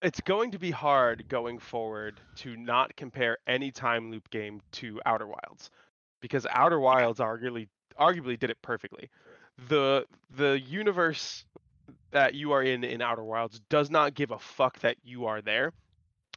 it's going to be hard going forward to not compare any time loop game to Outer Wilds, because Outer Wilds arguably arguably did it perfectly. The The universe that you are in in Outer Wilds does not give a fuck that you are there,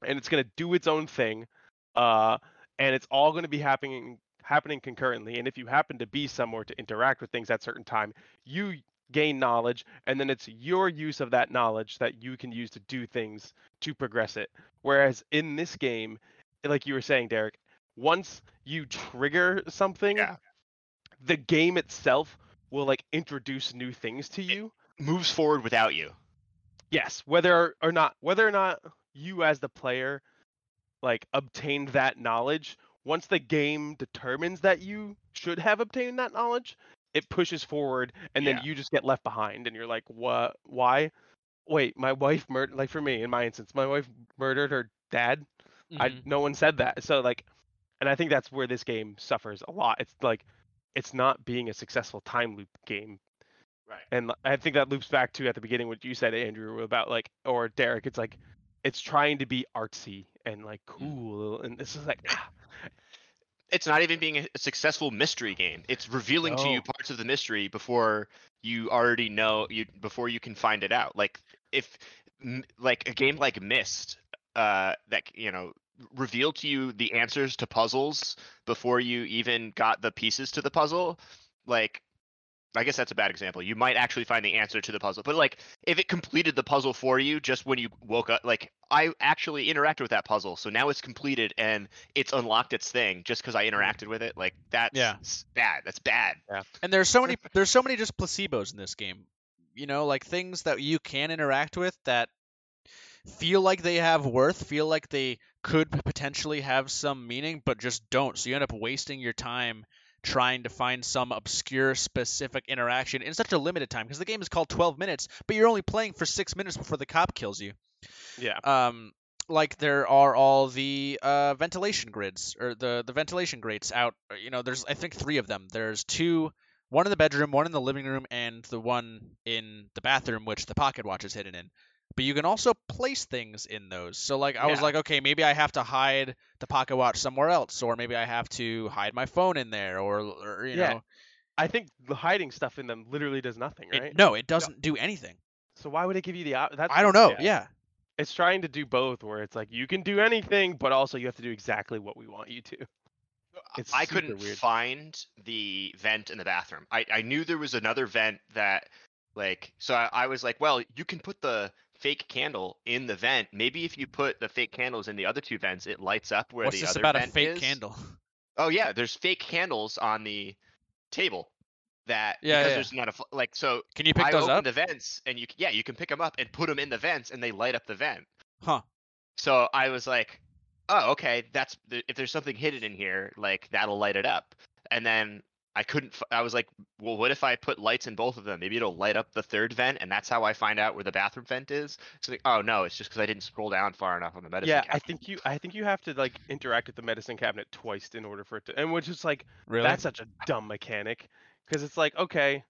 and it's gonna do its own thing, uh, and it's all gonna be happening happening concurrently. And if you happen to be somewhere to interact with things at certain time, you gain knowledge and then it's your use of that knowledge that you can use to do things to progress it whereas in this game like you were saying derek once you trigger something Yeah. the game itself will like introduce new things to you Moves forward without you. yes whether or not whether or not you as the player like obtained that knowledge once the game determines that you should have obtained that knowledge it pushes forward and then Yeah. you just get left behind and you're like what why wait my wife murdered like for me in my instance my wife murdered her dad I Mhm. no one said that so like and i think that's where this game suffers a lot it's like it's not being a successful time loop game Right. And I think that loops back to at the beginning what you said, Andrew, about like or Derek. It's like it's trying to be artsy and like cool, and this is like ah, It's not even being a successful mystery game. It's revealing to you parts of the mystery before you already know you before you can find it out. Like if like a game like Myst, uh, that you know revealed to you the answers to puzzles before you even got the pieces to the puzzle. Like, I guess that's a bad example. You might actually find the answer to the puzzle, but like if it completed the puzzle for you just when you woke up, like I actually interacted with that puzzle, so now it's completed and it's unlocked its thing just because I hmm. interacted with it. Like that's Yeah. bad. That's bad. Yeah. And there's so many [laughs] there's so many just placebos in this game. You know, like things that you can interact with that feel like they have worth, feel like they could potentially have some meaning, but just don't. So you end up wasting your time trying to find some obscure specific interaction in such a limited time because the game is called 12 minutes, but you're only playing for 6 minutes before the cop kills you. yeah. um like there are all the uh, ventilation grids or the the ventilation grates out uh, you know there's i think three of them there's two one in the bedroom one in the living room and the one in the bathroom which the pocket watch is hidden in but you can also place things in those so like i was like okay maybe i have to hide the pocket watch somewhere else or maybe i have to hide my phone in there or, or you Yeah, know I think hiding stuff in them literally does nothing, it- right? no it doesn't do anything So why would it give you the op- that's i don't know yeah. yeah It's trying to do both, where it's like you can do anything, but also you have to do exactly what we want you to. Uh, it's I couldn't weird. find the vent in the bathroom. I, I knew there was another vent that like so I, I was like, well, you can put the fake candle in the vent. Maybe if you put the fake candles in the other two vents, it lights up where what's the this other about a vent fake is. candle Oh yeah, there's fake candles on the table that Yeah, because yeah. there's not a fl- like so can you pick I those opened up the vents and you yeah you can pick them up and put them in the vents and they light up the vent. huh So I was like, oh, okay, that's th- if there's something hidden in here, like that'll light it up. And then I couldn't. I was like, well, what if I put lights in both of them? Maybe it'll light up the third vent, and that's how I find out where the bathroom vent is. So like, oh no, it's just because I didn't scroll down far enough on the medicine. Yeah, I think you I think you have to like interact with the medicine cabinet twice in order for it to and which is like really that's such a dumb mechanic because it's like okay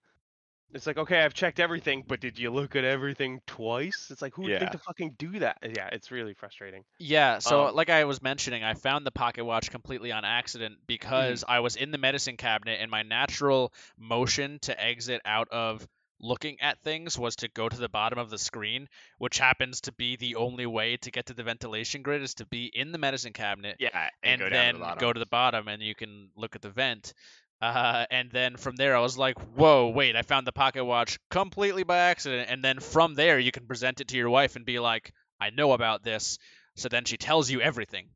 it's like okay I've checked everything but did you look at everything twice? It's like who would Yeah. think to fucking do that? Yeah, it's really frustrating. Yeah, so Um, like I was mentioning, I found the pocket watch completely on accident because Mm-hmm. I was in the medicine cabinet and my natural motion to exit out of looking at things was to go to the bottom of the screen, which happens to be the only way to get to the ventilation grid is to be in the medicine cabinet yeah, and, then the go to the bottom and you can look at the vent. Uh, and then from there, I was like, "Whoa, wait! I found the pocket watch completely by accident." And then from there, you can present it to your wife and be like, "I know about this." So then she tells you everything,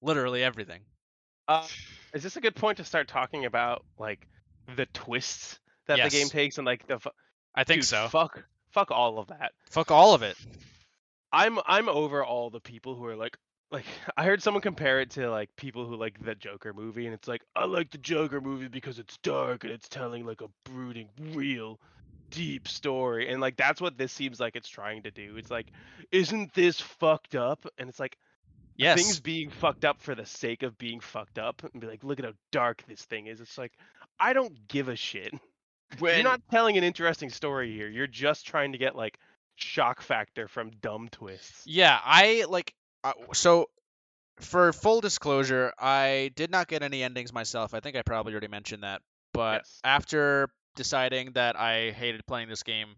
literally everything. Uh, is this a good point to start talking about like the twists that the game takes and like the fu- I think dude, so. Fuck, fuck all of that. Fuck all of it. I'm I'm over all the people who are like like [laughs] I heard someone compare it to like people who like the Joker movie and it's like I like the Joker movie because it's dark and it's telling like a brooding real deep story and like that's what this seems like it's trying to do. It's like isn't this fucked up? And it's like Yes. things being fucked up for the sake of being fucked up and be like look at how dark this thing is. It's like I don't give a shit. [laughs] when, You're not telling an interesting story here. You're just trying to get like shock factor from dumb twists. Yeah, I like so for full disclosure, I did not get any endings myself. I think I probably already mentioned that. But Yes. after deciding that I hated playing this game,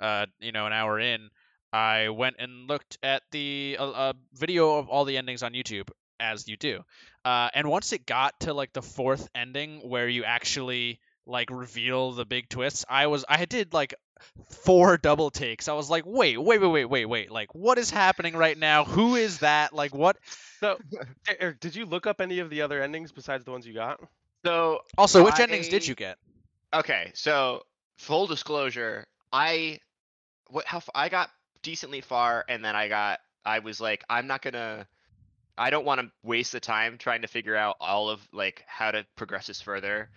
uh, you know, an hour in, I went and looked at the uh, uh, video of all the endings on YouTube, as you do. Uh, and once it got to like the fourth ending where you actually like reveal the big twists, I was I did like four double takes. I was like, wait, wait, wait, wait, wait, wait. Like, what is happening right now? Who is that? Like, what? So, Eric, did you look up any of the other endings besides the ones you got? so Also, which endings did you get? Okay, so full disclosure, I what how I got decently far, and then I got I was like, I'm not gonna, I don't want to waste the time trying to figure out all of like how to progress this further.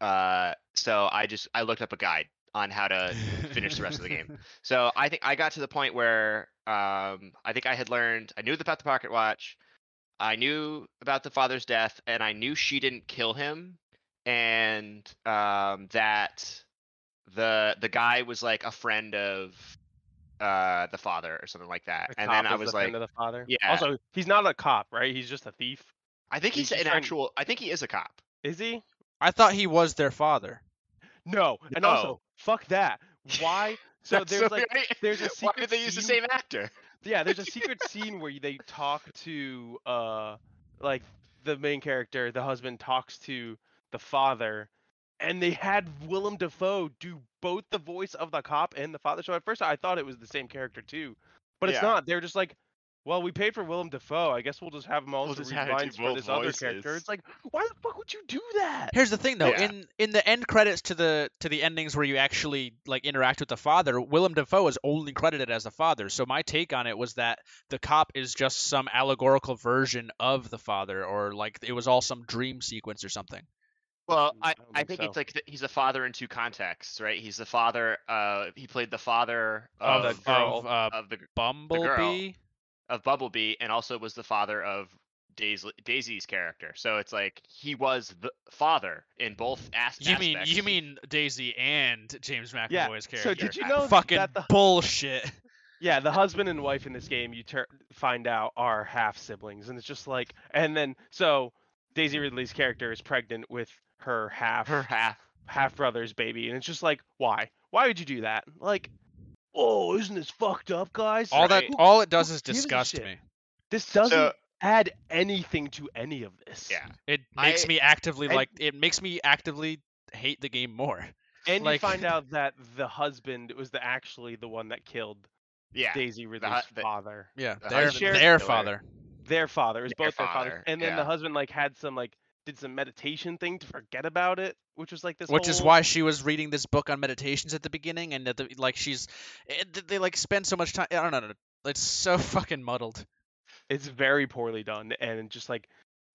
Uh, so I just I looked up a guide on how to finish the rest of the game. [laughs] So I think I got to the point where um I think I had learned I knew about the pocket watch, I knew about the father's death, and I knew she didn't kill him, and um that the the guy was like a friend of uh the father or something like that. The and then I was the like, friend of the father. yeah. Also, he's not a cop, right? He's just a thief. I think he's he's, an trying- actual. I think he is a cop. Is he? I thought he was their father. No. And No. also, fuck that. Why? [laughs] So there's like right. there's a Why secret did they use the same actor? yeah, there's a secret scene where they talk to uh like the main character, the husband talks to the father, and they had Willem Dafoe do both the voice of the cop and the father. So at first I thought it was the same character too, but it's Yeah. not. They're just like, well, we paid for Willem Dafoe. I guess we'll just have him also just read have him do lines for both this other character. It's like, why the fuck would you do that? Here's the thing, though. Yeah. In in the end credits to the to the endings where you actually like interact with the father, Willem Dafoe is only credited as the father. So my take on it was that the cop is just some allegorical version of the father, or like it was all some dream sequence or something. Well, Mm, I, I don't I think think so. it's like th- he's a father in two contexts, right? He's the father. Uh, he played the father Of of girl. of uh, of the Bumblebee. Of Bumblebee, and also was the father of Daisy, Daisy's character. So it's like he was the father in both as- You mean aspects. you mean Daisy and James McAvoy's Yeah. character? So did you know Fucking that the bullshit. [laughs] Yeah, the husband and wife in this game you ter- find out are half siblings, and it's just like, and then so Daisy Ridley's character is pregnant with her half her half. half brother's baby, and it's just like, why? Why would you do that? Like, oh, isn't this fucked up, guys? All that Right. Who- all it does is gives a disgust shit? me. This doesn't So add anything to any of this. yeah, It makes I- me actively and- like it makes me actively hate the game more. and like- you find out that the husband was the actually the one that killed yeah. Daisy Ridley's the- father. Yeah, The their husband is their killer. father. Their father. It was Their both their fathers. father, And then yeah. the husband like had some like did some meditation thing to forget about it, which was like this. Which is why she was reading this book on meditations at the beginning, and that the, like she's, eh, it, they like spend so much time. I don't know. It's so [laughs] fucking muddled. it's very poorly done and just like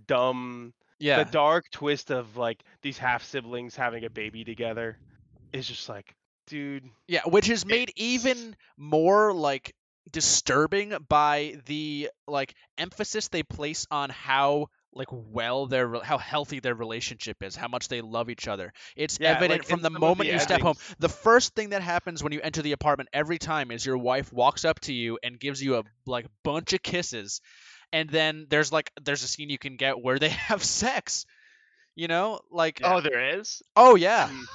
dumb. Yeah, The dark twist of like these half siblings having a baby together is just like, dude. yeah, which is made It's- even more like disturbing by the like emphasis they place on how like well their how healthy their relationship is how much they love each other. It's Yeah, evident like, from the moment the you step home. the first thing that happens when you enter the apartment every time is your wife walks up to you and gives you a like bunch of kisses. And then there's like there's a scene you can get where they [laughs] have sex you know? Like Oh, there is. oh yeah. Hmm. [laughs]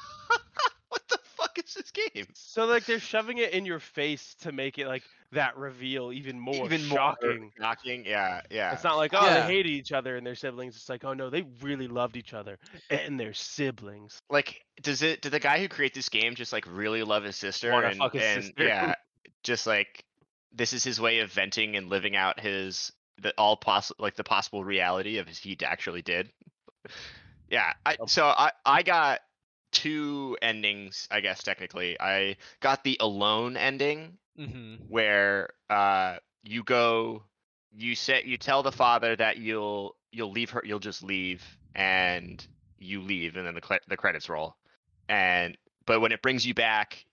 What the fuck is this game? So like they're shoving it in your face to make it like that reveal even more Even shocking. more shocking. Yeah, yeah. It's not like oh Yeah. they hated each other and they're siblings. It's like oh no they really loved each other eh and they're siblings. like does it did the guy who create this game just like really love his sister Wanna and, fuck his and sister. yeah just like this is his way of venting and living out his the all possible like the possible reality of his he actually did yeah I, so i i got two endings i guess technically i got the alone ending hmm where uh you go you say you tell the father that you'll you'll leave her you'll just leave and you leave and then the cre- the credits roll and but when it brings you back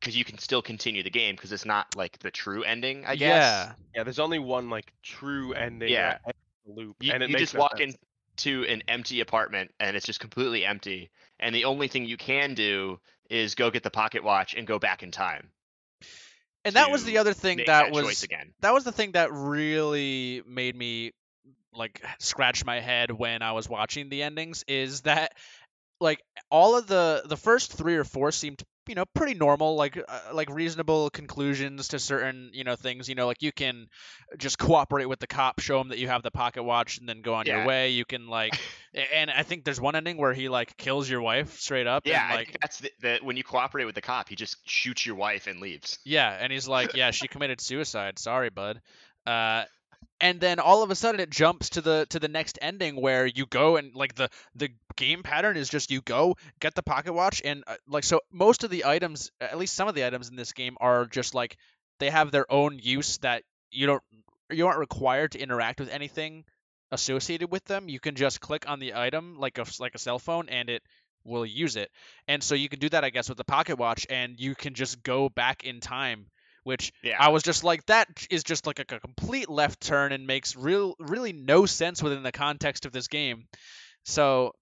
because you can still continue the game because it's not like the true ending i guess yeah Yeah, there's only one like true ending. Yeah. that ends the loop, you, and it you makes just walk sense. Into an empty apartment and it's just completely empty and the only thing you can do is go get the pocket watch and go back in time and that was the other thing that that was again. that was the thing that really made me like scratch my head when I was watching the endings is that like all of the the first three or four seemed you know pretty normal like uh, like reasonable conclusions to certain you know things you know like you can just cooperate with the cop show him that you have the pocket watch and then go on your way you can like [laughs] and I think there's one ending where he like kills your wife straight up yeah and, I like think that's the, the when you cooperate with the cop he just shoots your wife and leaves Yeah, and he's like, "Yeah, she committed suicide. Sorry, bud." Uh, and then all of a sudden it jumps to the to the next ending where you go and like the the game pattern is just you go get the pocket watch and uh, like so most of the items at least some of the items in this game are just like they have their own use that you don't you aren't required to interact with anything associated with them. You can just click on the item like a like a cell phone and it will use it. And so you can do that i guess with the pocket watch and you can just go back in time which yeah I was just like, that is just like a, a complete left turn and makes real really no sense within the context of this game. So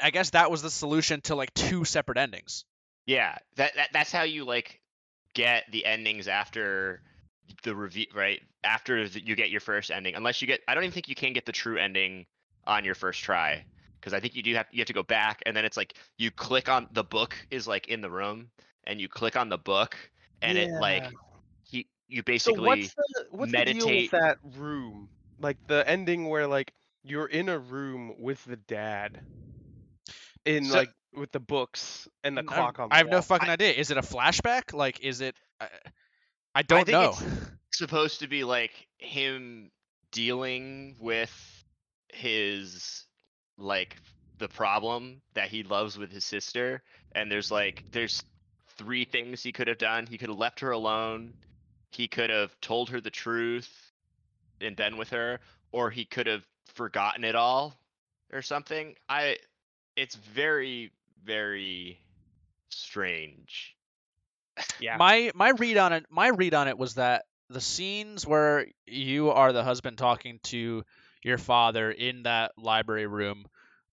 I guess that was the solution to like two separate endings. Yeah, that, that that's how you like get the endings after the review, right? After the, you get your first ending, unless you get, I don't even think you can get the true ending on your first try, because I think you do have you have to go back, and then it's like you click on the book is like in the room, and you click on the book, and it like You So basically what's the what's the deal meditate- with that room? Like the ending where like you're in a room with the dad, in So- like with the books and the N- clock on. The I have no wall. fucking idea. Is it a flashback? Like, is it? Uh, I, I don't think know. it's- [laughs] supposed to be like him dealing with his like the problem that he loves with his sister and there's like there's three things he could have done he could have left her alone he could have told her the truth and been with her or he could have forgotten it all or something i it's very very strange Yeah. My my read on it my read on it was that the scenes where you are the husband talking to your father in that library room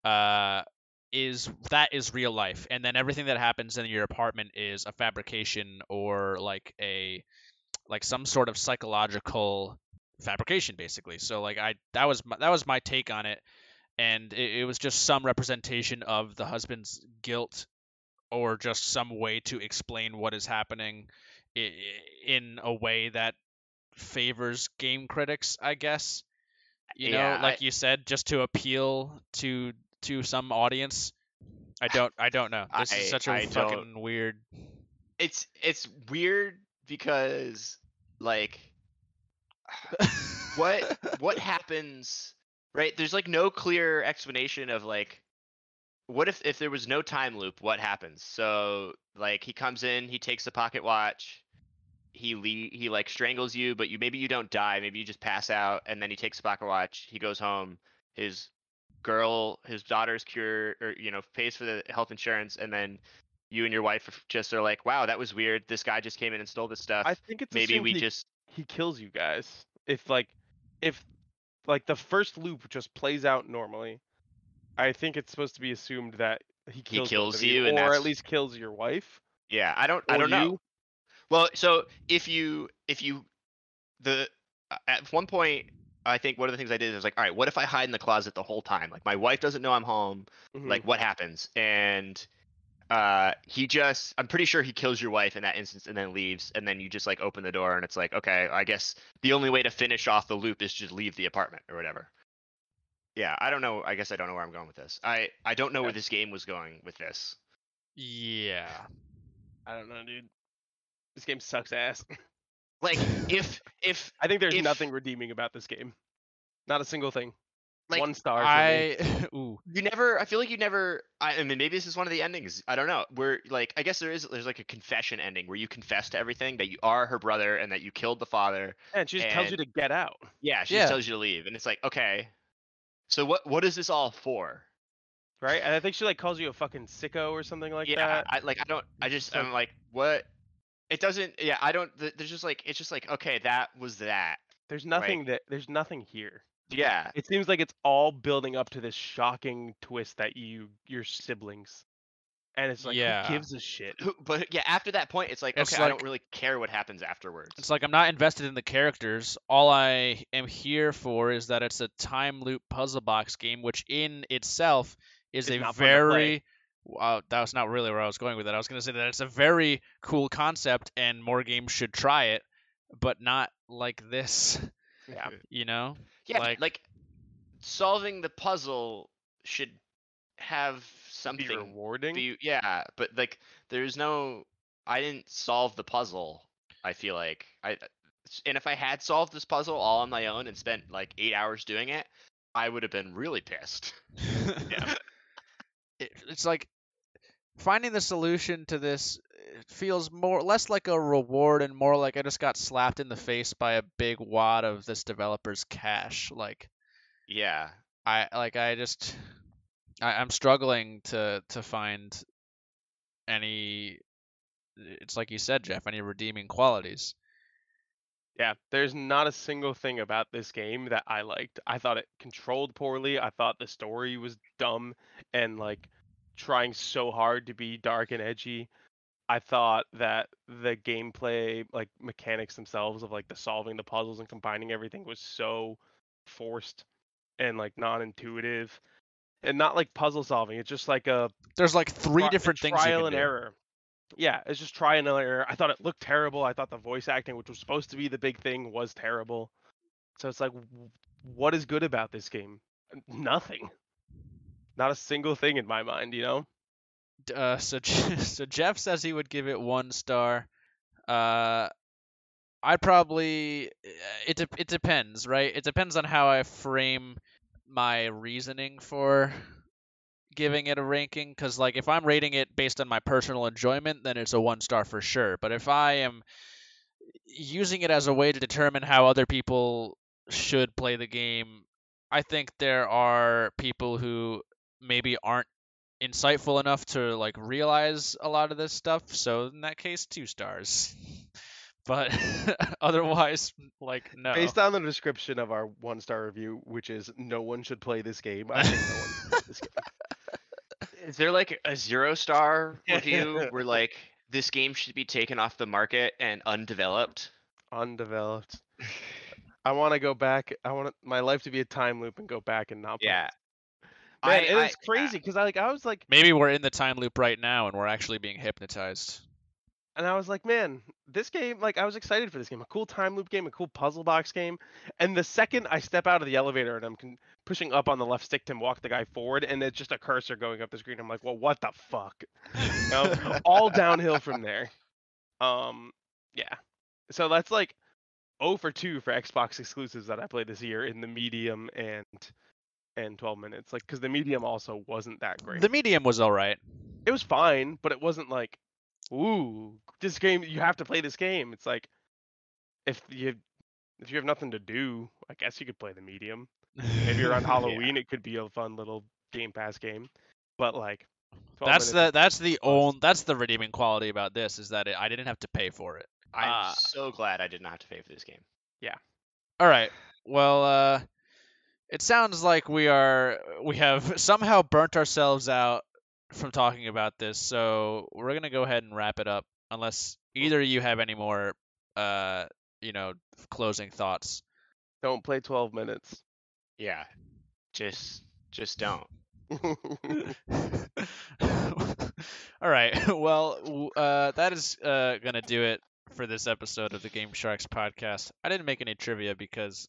uh is that is real life and then everything that happens in your apartment is a fabrication or like a like some sort of psychological fabrication basically so like i that was my, that was my take on it and it, it was just some representation of the husband's guilt or just some way to explain what is happening in a way that favors game critics, I guess. You know, Yeah, like I- you said, just to appeal to to some audience. I don't I don't know. This I- is such a I fucking don't- weird it's it's weird because like what what [laughs] happens right? There's like no clear explanation of like what if if there was no time loop what happens? So like he comes in he takes the pocket watch he le- he like strangles you but you maybe you don't die maybe you just pass out and then he takes the pocket watch he goes home his girl his daughter's cure or you know pays for the health insurance and then you and your wife just are like wow that was weird this guy just came in and stole this stuff I think it's maybe we he, just he kills you guys if like if like the first loop just plays out normally. I think it's supposed to be assumed that he kills, both kills you or that's- at least kills your wife. Yeah, I don't I don't know. Well, so if you if you the at one point I think one of the things I did is like, all right, what if I hide in the closet the whole time? Like my wife doesn't know I'm home. Mhm. Like what happens? And uh he just I'm pretty sure he kills your wife in that instance and then leaves and then you just like open the door and it's like, okay, I guess the only way to finish off the loop is just leave the apartment or whatever. Yeah, I don't know. I guess I don't know where I'm going with this. I I don't know where this game was going with this. Yeah. I don't know, dude. This game sucks ass. Like [laughs] if if I think there's If- nothing redeeming about this game. Not a single thing. Like One star. For me. I [laughs] ooh. you never i feel like you never I, I mean maybe this is one of the endings i don't know where like i guess there is there's like a confession ending where you confess to everything that you are her brother and that you killed the father Yeah, and she just tells you to get out. yeah she Yeah. just tells you to leave and it's like okay so what what is this all for Right? And I think she like calls you a fucking sicko or something like yeah that. i like i don't i just So- i'm like what it doesn't yeah i don't there's just like it's just like okay that was that There's nothing that there's nothing here. Yeah It seems like it's all building up to this shocking twist that you your siblings. And it's like Yeah. who gives a shit? But yeah after that point it's like It's okay i don't really care what happens afterwards It's like I'm not invested in the characters. All I am here for is that it's a time loop puzzle box game, which in itself is It's a not fun to play. very uh, that was not really where I was going with it. I was going to say that it's a very cool concept, and more games should try it, but not like this. [laughs] Yeah. [laughs] You know? Yeah, Like- like, solving the puzzle should have Be something. rewarding. Be, yeah, but like there's no. I didn't solve the puzzle. I feel like I, uh, and if I had solved this puzzle all on my own and spent like eight hours doing it, I would have been really pissed. [laughs] Yeah. it, it's like finding the solution to this it feels more less like a reward and more like I just got slapped in the face by a big wad of this developer's cash. Like Yeah, I like I just I, I'm struggling to to find any it's like you said, Jeff, any redeeming qualities. Yeah, there's not a single thing about this game that I liked. I thought it controlled poorly. I thought the story was dumb and like trying so hard to be dark and edgy. I thought that the gameplay, like mechanics themselves of like the solving the puzzles and combining everything was so forced and like non-intuitive and not like puzzle solving. It's just like a There's like three tri- different things trial and do. error. Yeah, it's just trial and error. I thought it looked terrible. I thought the voice acting, which was supposed to be the big thing, was terrible. So it's like, what is good about this game? Nothing. Not a single thing in my mind, you know. Uh, so [laughs] so Jeff says he would give it one star. Uh, I'd probably it de- it depends, right? It depends on how I frame my reasoning for giving it a ranking. Because like if I'm rating it based on my personal enjoyment, then it's a one star for sure. But if I am using it as a way to determine how other people should play the game, I think there are people who maybe aren't insightful enough to like realize a lot of this stuff. So in that case, two stars. [laughs] But [laughs] otherwise, like no. Based on the description of our one star review, which is no one should play this game, I think no one this game. [laughs] Is there like a zero star review where like this game should be taken off the market and undeveloped? Undeveloped. I want to go back. I want my life to be a time loop and go back and not. play Yeah. Man, I- it I- crazy because I like I was like, Maybe we're in the time loop right now and we're actually being hypnotized. and I was like, man, this game, like I was excited for this game, a cool time loop game, a cool puzzle box game. And the second I step out of the elevator and I'm con- pushing up on the left stick to walk the guy forward, and it's just a cursor going up the screen, I'm like, well, what the fuck? You know, [laughs] all downhill from there. Um, yeah. So that's like 0 for 2 for Xbox exclusives that I played this year in the medium and and 12 minutes. Like, because the medium also wasn't that great. The medium was all right. it was fine, but it wasn't like, ooh, this game you have to play this game. It's like if you if you have nothing to do, I guess you could play the medium. Maybe around [laughs] Yeah. Halloween it could be a fun little Game Pass game. But like That's the that's the plus. own that's the redeeming quality about this is that it, I didn't have to pay for it. I'm Uh, so glad I did not have to pay for this game. Yeah. All right. Well, uh, it sounds like we are we have [laughs] somehow burnt ourselves out from talking about this, so we're gonna go ahead and wrap it up. Unless either you have any more, uh, you know, closing thoughts. don't play 12 minutes. Yeah. Just just don't. [laughs] [laughs] All right. Well, uh, that is uh, gonna do it for this episode of the Game Sharks podcast. I didn't make any trivia because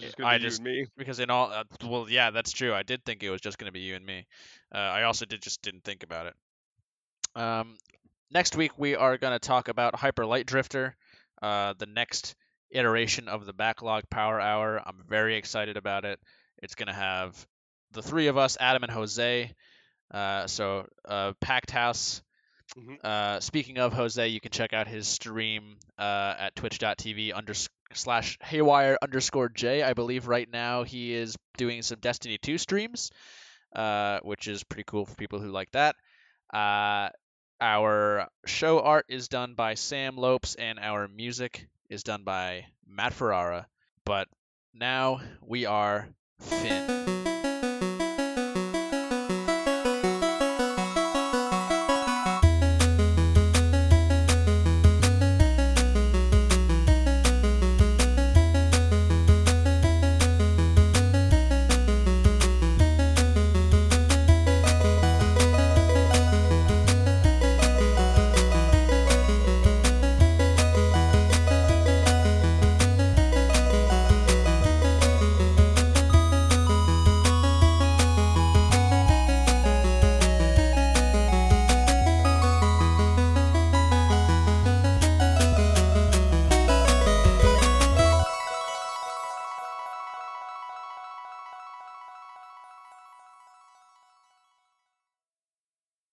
Just I just- you and me. because in all uh, well yeah that's true i did think it was just going to be you and me uh, i also did just didn't think about it um, next week we are going to talk about hyper light drifter uh, the next iteration of the backlog power hour i'm very excited about it it's going to have the three of us adam and jose uh, so uh, packed house Mhm. uh, speaking of Jose, you can check out his stream uh, at twitch.tv under slash haywire underscore j. I believe right now he is doing some Destiny 2 streams, uh, which is pretty cool for people who like that. Uh, our show art is done by Sam Lopes, and our music is done by Matt Ferrara. But now we are Finn.